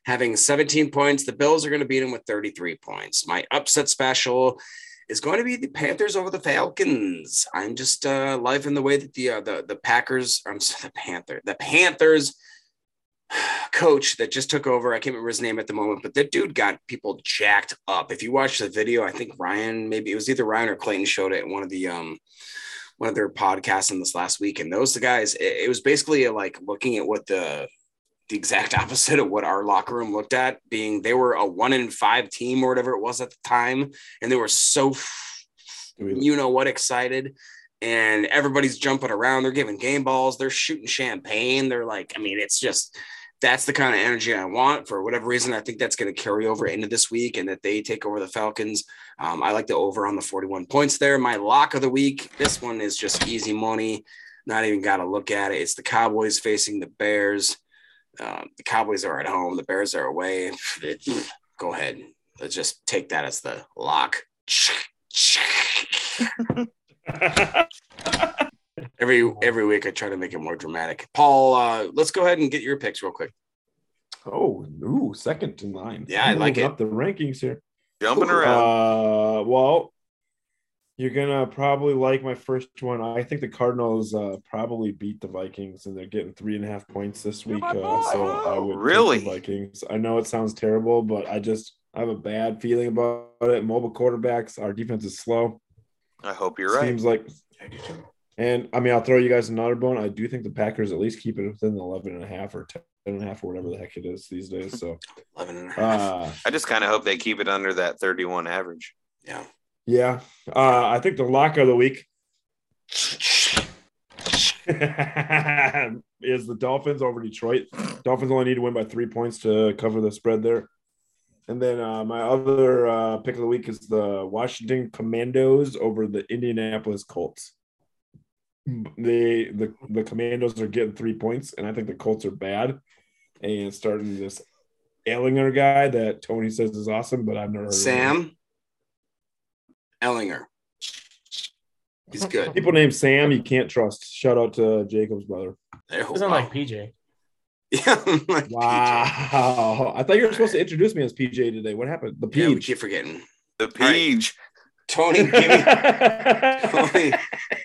having 17 points. The Bills are going to beat them with 33 points. My upset special is going to be the Panthers over the Falcons. I'm just uh, life in the way that the uh, the the Packers. I'm sorry, the Panther. The Panthers coach that just took over. I can't remember his name at the moment, but that dude got people jacked up. If you watch the video, I think Ryan, maybe it was either Ryan or Clayton showed it in one of the um one of their podcasts in this last week. And those the guys, it, it was basically like looking at what the the exact [LAUGHS] opposite of what our locker room looked at, being they were a one in five team or whatever it was at the time, and they were so you know what excited and everybody's jumping around they're giving game balls they're shooting champagne they're like i mean it's just that's the kind of energy i want for whatever reason i think that's going to carry over into this week and that they take over the falcons. Um, i like the over on the 41 points there. My lock of the week this one is just easy money. Not even got to look at it. It's the cowboys facing the bears. Um, the cowboys are at home. The bears are away. [SIGHS] Go ahead. Let's just take that as the lock [LAUGHS] [LAUGHS] [LAUGHS] every every week I try to make it more dramatic. Paul, uh, let's go ahead and get your picks real quick. Oh, ooh, second to nine. Yeah, I like it. Up the rankings here. Jumping around. Uh, well, you're gonna probably like my first one. I think the Cardinals uh, probably beat the Vikings, and they're getting three and a half points this week. Uh, so I would really Vikings. I know it sounds terrible, but I just I have a bad feeling about it. Mobile quarterbacks, our defense is slow. I hope you're right. Seems like and I mean, I'll throw you guys another bone. I do think the Packers at least keep it within the 11 and a half or 10 and a half or whatever the heck it is these days. So [LAUGHS] 11 and a half. Uh, I just kind of hope they keep it under that 31 average. Yeah. Yeah. Uh, I think the lock of the week [LAUGHS] is the Dolphins over Detroit. Dolphins only need to win by three points to cover the spread there. And then uh, my other uh, pick of the week is the Washington Commandos over the Indianapolis Colts. They the the Commandos are getting three points, and I think the Colts are bad. And starting this Ehlinger guy that Tony says is awesome, but I've never heard Sam Ehlinger. He's good. People named Sam you can't trust. Shout out to Jacob's brother. Isn't like PJ. [LAUGHS] Yeah. like wow. I thought you were supposed to introduce me as PJ today. What happened? The PJ. Yeah, we keep forgetting. The Peach. Tony, give me, Tony,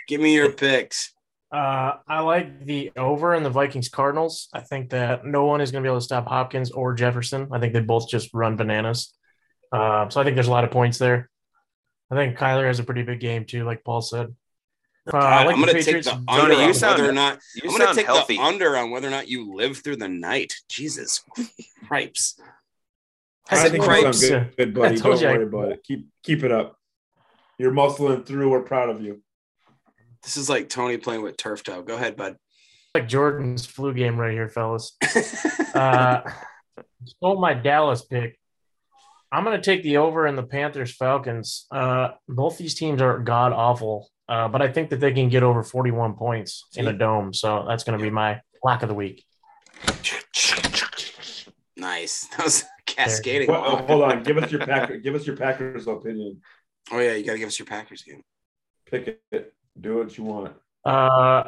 give me your picks. Uh, I like the over in the Vikings Cardinals. I think that no one is going to be able to stop Hopkins or Jefferson. I think they both just run bananas. Uh, so I think there's a lot of points there. I think Kyler has a pretty big game too, like Paul said. Uh, I like I'm the going to take the under Tony, you on sound- whether or not you I'm going to take healthy. the under on whether or not you live through the night. Jesus, [LAUGHS] cripes. I I think you Cripes. sound good, good buddy. I told Don't you I- worry about it. Keep keep it up. You're muscling through. We're proud of you. This is like Tony playing with turf toe. Go ahead, bud. like Jordan's flu game right here, fellas. [LAUGHS] Uh, stole my Dallas pick. I'm going to take the over in the Panthers Falcons. Uh, both these teams are god awful, uh, but I think that they can get over 41 points in a dome. So that's going to be my lock of the week. nice. That was cascading. Well, oh, hold on. Give us your Packer. Give us your Packers opinion. Oh yeah, you got to give us your Packers game. Pick it. Do what you want. Uh,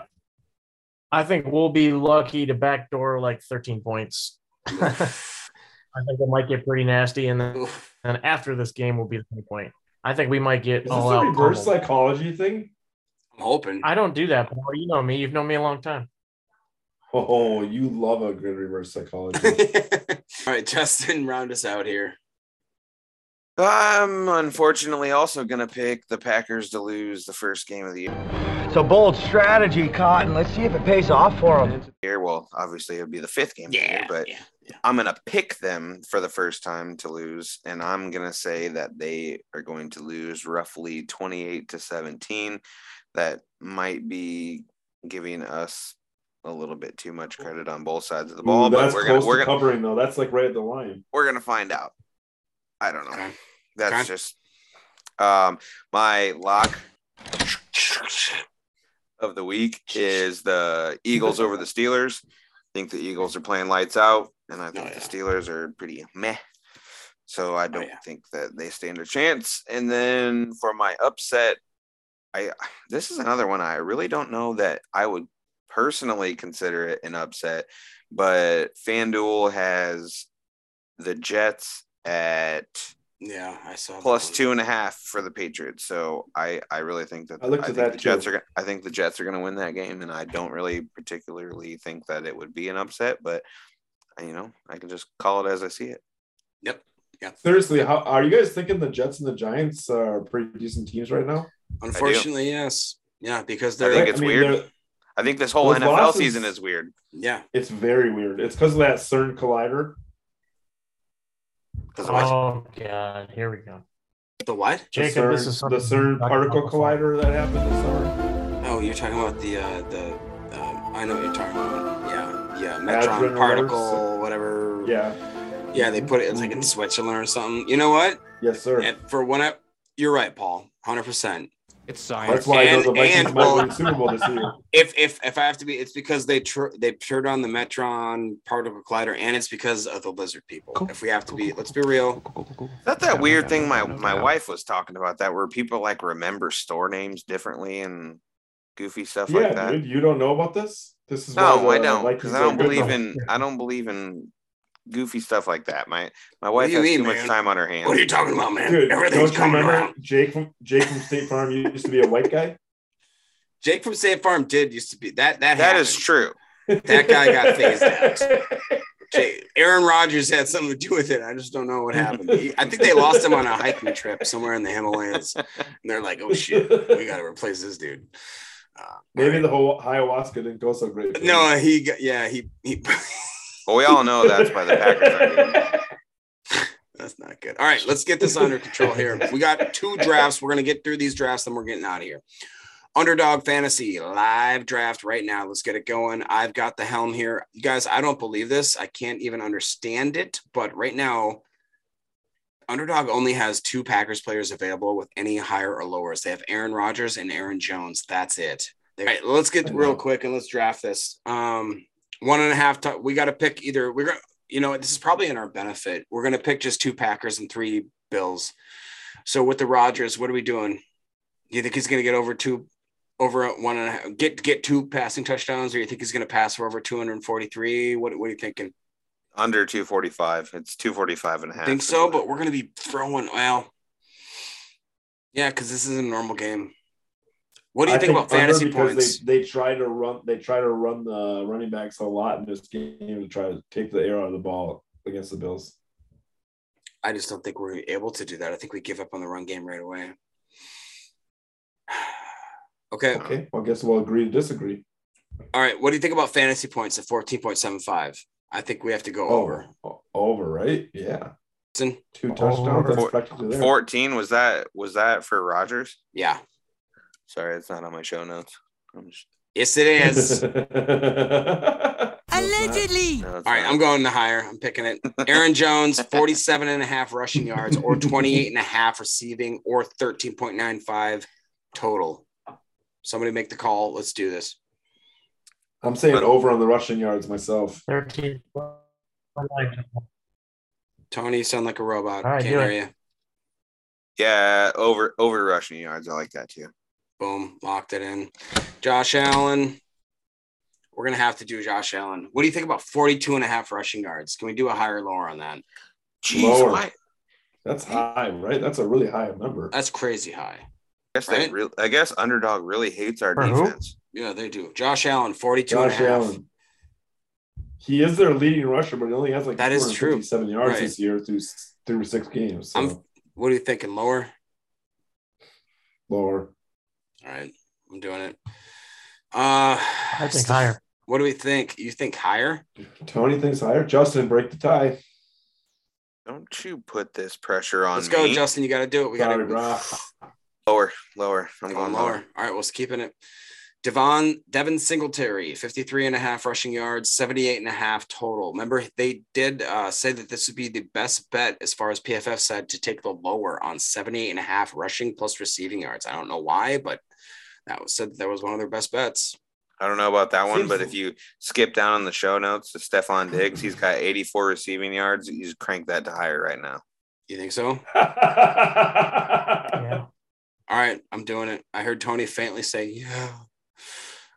I think we'll be lucky to backdoor like 13 points. [LAUGHS] I think it might get pretty nasty, and then and after this game will be the same point. I think we might get Is this all a reverse pummeled. psychology thing? I'm hoping. I don't do that, Paul. You know me. You've known me a long time. Oh, you love a good reverse psychology. [LAUGHS] All right, Justin, round us out here. I'm unfortunately also going to pick the Packers to lose the first game of the It's a bold strategy, Cotton. Let's see if it pays off for them. year. Well, obviously, it would be the fifth game of the year, Yeah, but yeah, yeah. I'm going to pick them for the first time to lose. And I'm going to say that they are going to lose roughly 28 to 17. That might be giving us a little bit too much credit on both sides of the ball, Ooh, but that's we're close gonna we're to gonna covering though. That's like right at the line. we're gonna find out. I don't know. That's Okay. just um my lock of the week is the Eagles over the Steelers. I think the Eagles are playing lights out, and I think Oh, yeah. the Steelers are pretty meh. So I don't yeah. think that they stand a chance. And then for my upset, I this is another one I really don't know that I would personally consider it an upset, but FanDuel has the Jets at Yeah, I saw that plus two and a half for the Patriots. So I I really think that I looked at that the Jets too. are gonna- I think the Jets are going to win that game, and I don't really particularly think that it would be an upset, but uh, you know I can just call it as I see it. Yep. Yeah. Seriously, how are you guys thinking the Jets and the Giants are pretty decent teams right now? Unfortunately, yes. Yeah, because I they're think it's weird. they're- I think this whole NFL losses- season is weird. yeah. It's very weird. It's because of that CERN collider. 'Cause of what? Oh god, here we go. The what? The Jacob, CERN, this is the something CERN particle about before. collider that happened this summer. Oh, you're talking about the uh the um, I know what you're talking about. Yeah, yeah, Hadron Metron or particle, whatever. Yeah. yeah. They put it it's like in Switzerland or something. You know what? Yes, sir. And for one, up, you're right, Paul. Hundred percent. It's science. That's why I know and- the Vikings and, might well- win the Super Bowl this year. [LAUGHS] If if if I have to be, it's because they tr- they turned on the Metron particle collider, and it's because of the lizard people. If we have to be, let's be real. Is that that weird thing my my wife was talking about that where people like remember store names differently and goofy stuff Yeah, like that? dude, you don't know about this? This is No, why I the don't Vikings because I don't believe in I don't believe in goofy stuff like that. My my wife you has mean, too much time on her hands. What are you talking about, man? Dude, Everything's don't you coming remember around. Jake from Jake from State Farm used to be a white guy? Jake from State Farm did used to be that that that is happened. true. That guy got phased out. [LAUGHS] Jay, Aaron Rodgers had something to do with it. I just don't know what happened. He- I think they lost him on a hiking trip somewhere in the Himalayas. And they're like, "Oh shit, we got to replace this dude." Uh, Maybe the whole ayahuasca didn't go so great. no, him. he got yeah he he. [LAUGHS] Well, we all know that's why the Packers are. [LAUGHS] That's not good. All right, let's get this under control here. We got two drafts. We're gonna get through these drafts, then we're getting out of here. Underdog Fantasy live draft right now. Let's get it going. I've got the helm here. You guys, I don't believe this. I can't even understand it. But right now, Underdog only has two Packers players available with any higher or lowers. They have Aaron Rodgers and Aaron Jones. That's it. All right, let's get real quick and let's draft this. Um, one and a half. T- we got to pick either. We're gonna, you know, this is probably in our benefit. We're gonna pick just two Packers and three Bills. So with the Rodgers, what are we doing? Do you think he's gonna get over two, over one and a half, get get two passing touchdowns, or you think he's gonna pass for over two hundred forty three? What What are you thinking? Under 245. It's 245 and a half. think so, but we're gonna be throwing. Well, yeah, because this is a normal game. What do you I think, about fantasy points? They, they try to run they try to run the running backs a lot in this game to try to take the air out of the ball against the Bills. I just don't think we're able to do that. I think we give up on the run game right away. [SIGHS] Okay. Okay, well I guess we'll agree to disagree. All right. What do you think about fantasy points at 14.75? I think we have to go oh, over. Over, right? Yeah. Listen, Two touchdowns. That's Four- there. 14 was that was that for Rodgers? Yeah. Sorry, it's not on my show notes. I'm just, Yes, it is. [LAUGHS] Allegedly. no, it's All right. not. I'm going to higher. I'm picking it. Aaron Jones, [LAUGHS] 47 and a half rushing yards or 28 and a half receiving or 13.95 total. Somebody make the call. Let's do this. I'm saying over on the rushing yards myself. 13. Tony, you sound like a robot. All right, Can't hear you. Yeah, over over rushing yards. I like that too. Boom. Locked it in. Josh Allen. We're going to have to do Josh Allen. What do you think about 42 and a half rushing yards? Can we do a higher or lower on that? Jeez, Lower. why? That's high, right? That's a really high number. That's crazy high. I guess they Right? real I guess underdog really hates our For who? defense. Yeah, they do. Josh Allen, 42 and a half. Allen. He is their leading rusher, but he only has like That is true. 257 yards Right. this year through through six games. So I'm what are you thinking? Lower? lower. All right. I'm doing it. Uh I think higher. What do we think? You think higher? Tony thinks higher. Justin, break the tie. Don't you put this pressure on Let's me. go, Justin. You got to do it. We got Sorry, to brah. [SIGHS] Lower, lower. I'm Going going lower. lower. All right, we'll keeping it. Devon Devin Singletary, 53 and a half rushing yards, 78 and a half total. Remember, they did uh, say that this would be the best bet as far as PFF said to take the lower on 78 and a half rushing plus receiving yards. I don't know why, but that was said that was one of their best bets. I don't know about that one, but if [LAUGHS] you skip down on the show notes to Stefon Diggs, he's got 84 receiving yards. You just crank that to higher right now. You think so? [LAUGHS] Yeah. All right, I'm doing it. I heard Tony faintly say, "Yeah."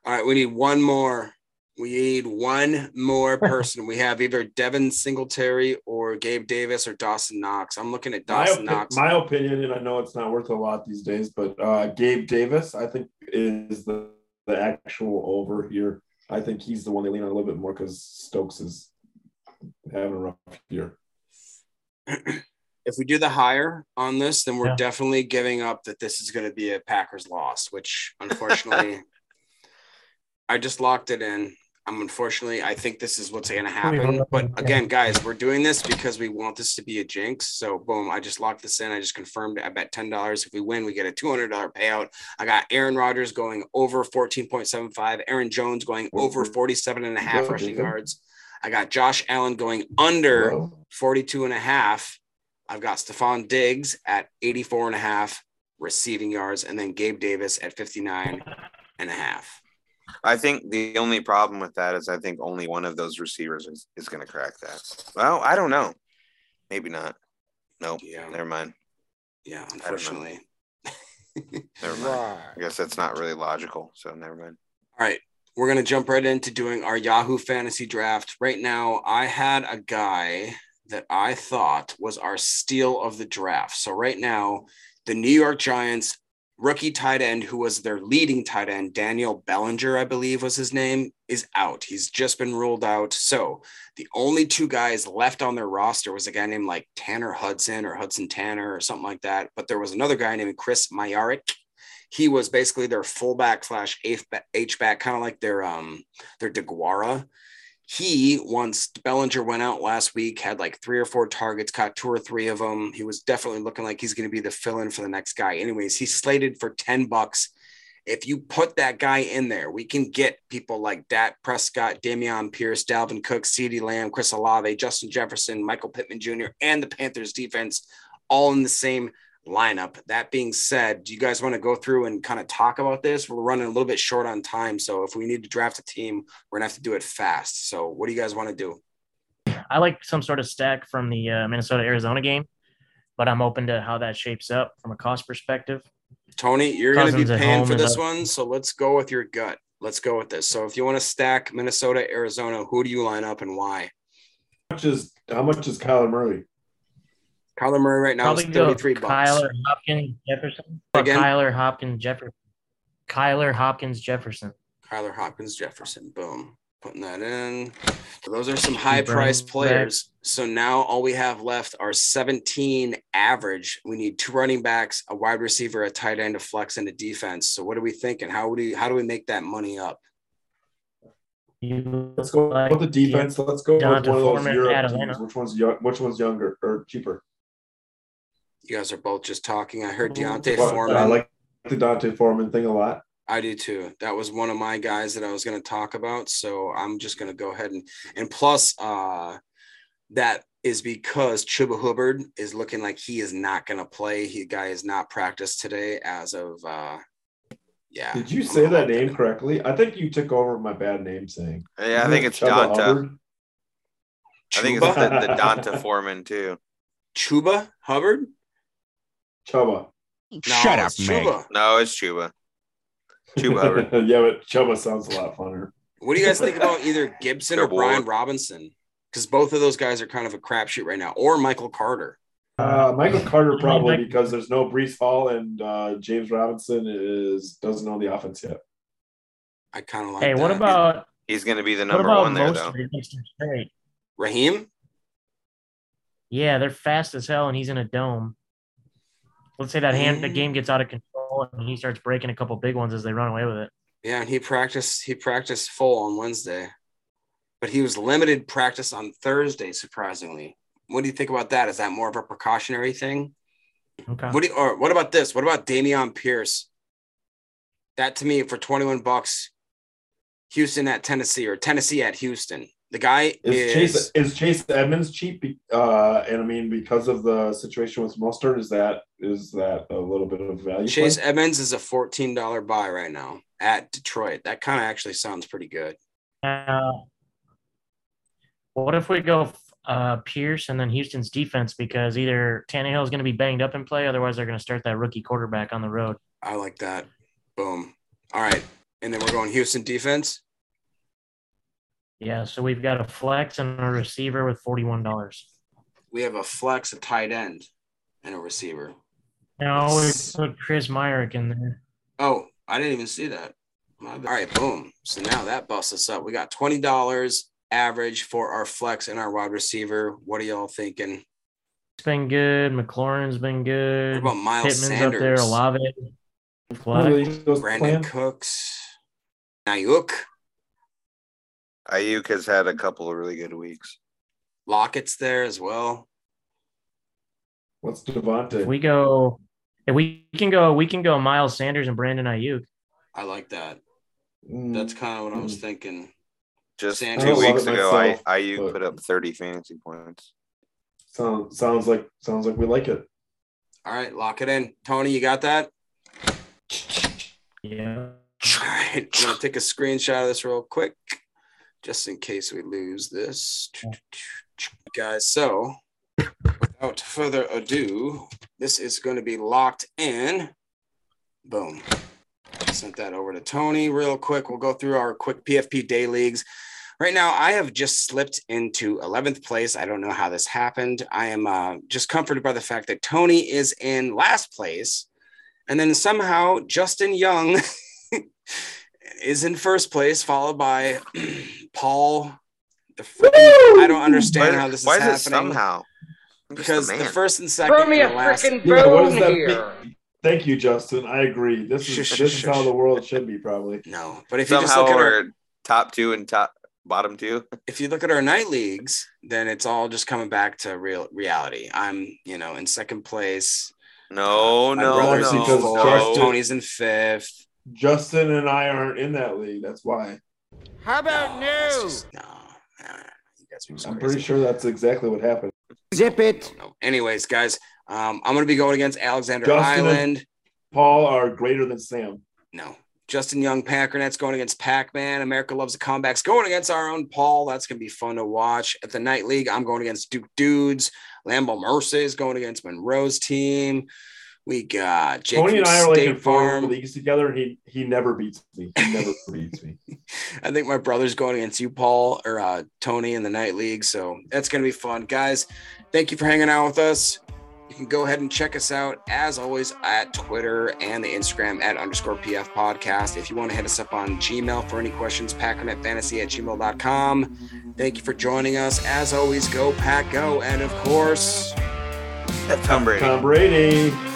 All right, we need one more. We need one more person. we have either Devin Singletary or Gabe Davis or Dawson Knox. I'm looking at My, Dawson opi- Knox. my opinion, and I know it's not worth a lot these days, but uh, Gabe Davis, I think, is the, the actual over here. I think he's the one they lean on a little bit more because Stokes is having a rough year. [CLEARS THROAT] if we do the higher on this, then we're Yeah. definitely giving up that this is going to be a Packers loss, which unfortunately, [LAUGHS] I just locked it in. I'm unfortunately, I think this is what's going to happen. But again, guys, we're doing this because we want this to be a jinx. So, boom, I just locked this in. I just confirmed it. I bet $10. If we win, we get a $200 payout. I got Aaron Rodgers going over 14.75, Aaron Jones going over 47 and a half rushing yards. I got Josh Allen going under Hello? 42 and a half. I've got Stefon Diggs at 84 and a half receiving yards, and then Gabe Davis at 59 and a half. I think the only problem with that is I think only one of those receivers is, is going to crack that. Well, I don't know. Maybe not. Nope. Yeah. Never mind. Yeah, unfortunately. Never mind. [LAUGHS] I guess that's not really logical. So never mind. All right. We're going to jump right into doing our Yahoo fantasy draft. Right now, I had a guy that I thought was our steal of the draft. So, right now, the New York Giants rookie tight end, who was their leading tight end, Daniel Bellinger, I believe was his name, is out. He's just been ruled out. So, the only two guys left on their roster was a guy named like Tanner Hudson or Hudson Tanner or something like that. But there was another guy named Chris Myarick he was basically their fullback slash H back, kind of like their um their Deguara. He once Bellinger went out last week, had like three or four targets, caught two or three of them. He was definitely looking like he's going to be the fill-in for the next guy. Anyways, he's slated for 10 bucks. If you put that guy in there, we can get people like Dak Prescott, Dameon Pierce, Dalvin Cook, CeeDee Lamb, Chris Olave, Justin Jefferson, Michael Pittman Jr., and the Panthers defense all in the same lineup. That being said, do you guys want to go through and kind of talk about this? We're running a little bit short on time. So if we need to draft a team, we're going to have to do it fast. So what do you guys want to do? I like some sort of stack from the uh, Minnesota Arizona game, but I'm open to how that shapes up from a cost perspective. Tony, you're going to be paying for this up. one. So let's go with your gut. Let's go with this. So if you want to stack Minnesota, Arizona, who do you line up and why? How much is how much is Kyler Murray? Kyler Murray right now Probably is 33 bucks. Kyler Hopkins Jefferson. Again? Kyler Hopkins Jefferson. Kyler Hopkins Jefferson. Kyler Hopkins Jefferson. Boom. Putting that in. So those are some high priced running players. So now all we have left are 17 average. We need two running backs, a wide receiver, a tight end, a flex, and a defense. So what are we thinking? How do we how do we make that money up? Let's go like with the defense. Let's go with one of those Europe teams. Which one's young, which one's younger or cheaper? You guys are both just talking. I heard D'Onta Well, Foreman. I like the D'Onta Foreman thing a lot. I do too. That was one of my guys that I was going to talk about. So I'm just going to go ahead and and plus uh that is because Chuba Hubbard is looking like he is not going to play. He guy is not practiced today as of uh yeah. Did you say that name correctly? I think you took over my bad name saying. Yeah, I think it's Chuba D'Onta. Hubbard? I think it's the, Chuba? the D'Onta Foreman too. Chuba Hubbard? Chuba. Shut up, Chuba. No, it's Chuba. Chuba Hubbard. [LAUGHS] yeah, but Chuba sounds a lot funner. What do you guys think about either Gibson or Brian. Robinson? Because both of those guys are kind of a crapshoot right now, or Michael Carter. Uh, Michael [LAUGHS] Carter probably because there's no Breece Hall and uh, James Robinson is doesn't know the offense yet. I kind of like. Hey, what about He's going to be the number one there, most though. of the Eastern Straight? Raheem? Yeah, they're fast as hell, and he's in a dome. Let's say that hand, the Mm. game gets out of control, and he starts breaking a couple big ones as they run away with it. Yeah, and he practiced he practiced full on Wednesday. But he was limited practice on Thursday, surprisingly. What do you think about that? Is that more of a precautionary thing? Okay. What do you, or what about this? What about Dameon Pierce? That to me for 21 bucks, Houston at Tennessee or Tennessee at Houston. The guy Is, is, Chase is Chase Edmonds cheap? Uh, and I mean because of the situation with Mostert, is that is that a little bit of value? Chase play? Edmonds is a $14 buy right now at Detroit. That kind of actually sounds pretty good. Now, what if we go uh, Pierce and then Houston's defense because either Tannehill is going to be banged up in play, otherwise they're going to start that rookie quarterback on the road. I like that. Boom. All right. And then we're going Houston defense. Yeah, so we've got a flex and a receiver with forty-one dollars. We have a flex, a tight end, and a receiver. No, we put Chris Myarick in there. Oh, I didn't even see that. All right, boom. So now that busts us up. We got twenty dollars average for our flex and our wide receiver. What are y'all thinking? It's been good. McLaurin's been good. What about Miles Pittman's Sanders? up there. Olave. Who are Flex. those Brandin playing? Cooks. Aiyuk. Aiyuk has had a couple of really good weeks. Lockett's there as well. What's Devontae? If we go, if we can go, we can go Miles Sanders and Brandon Aiyuk. I like that. Mm, That's kind of what I was Mm. thinking. Just Sanders. two weeks love it ago, I, myself, Aiyuk put up 30 fantasy points. sounds sounds like sounds like we like it. All right, lock it in. Tony, you got that? Yeah. All right, I'm gonna take a screenshot of this real quick, just in case we lose this, guys. So, without further ado, this is going to be locked in. Boom. Sent that over to Tony real quick. We'll go through our quick PFP day leagues. Right now, I have just slipped into 11th place. I don't know how this happened. I am uh, just comforted by the fact that Tony is in last place. And then somehow Justin Young [LAUGHS] is in first place, followed by [CLEARS THROAT] Paul. The freaking, I don't understand Why, how this is why is it happening. somehow? I'm because the man. first and second Throw me a last. freaking bone does that here. mean? Thank you, Justin. I agree. This is Shush, this shush, is how shush. the world should be, probably. No, but if you just look at our top two and top bottom two. [LAUGHS] if you look at our night leagues, then it's all just coming back to real reality. I'm, you know, in second place. No, uh, My no, brother's no, in because fourth. Justin- Tony's in fifth. Justin and I aren't in that league. That's why. How about No, it's new? just- no, no, no, you guys are just I'm pretty sure that's exactly what happened. Zip it. No. Anyways, guys, um, I'm gonna be going against Alexander Justin and- Island. Paul are greater than Sam. No. Justin Young Packernet's going against Pac-Man. America loves the comebacks. Going against our own Paul. That's gonna be fun to watch. At the night league, I'm going against Duke Dudes. Lambo Mercy is going against Monroe's team. We got Jake Tony from and I are like in four Farm. leagues together, and he he never beats me. He never [LAUGHS] beats me. I think my brother's going against you, Paul, or uh, Tony in the night league. So that's going to be fun. Guys, thank you for hanging out with us. You can go ahead and check us out, as always, at Twitter and the Instagram at underscore PF podcast. If you want to hit us up on Gmail for any questions, packernetfantasy at gmail.com. Thank you for joining us. As always, go, Pack, go. And of course, Tom Brady. Tom Brady.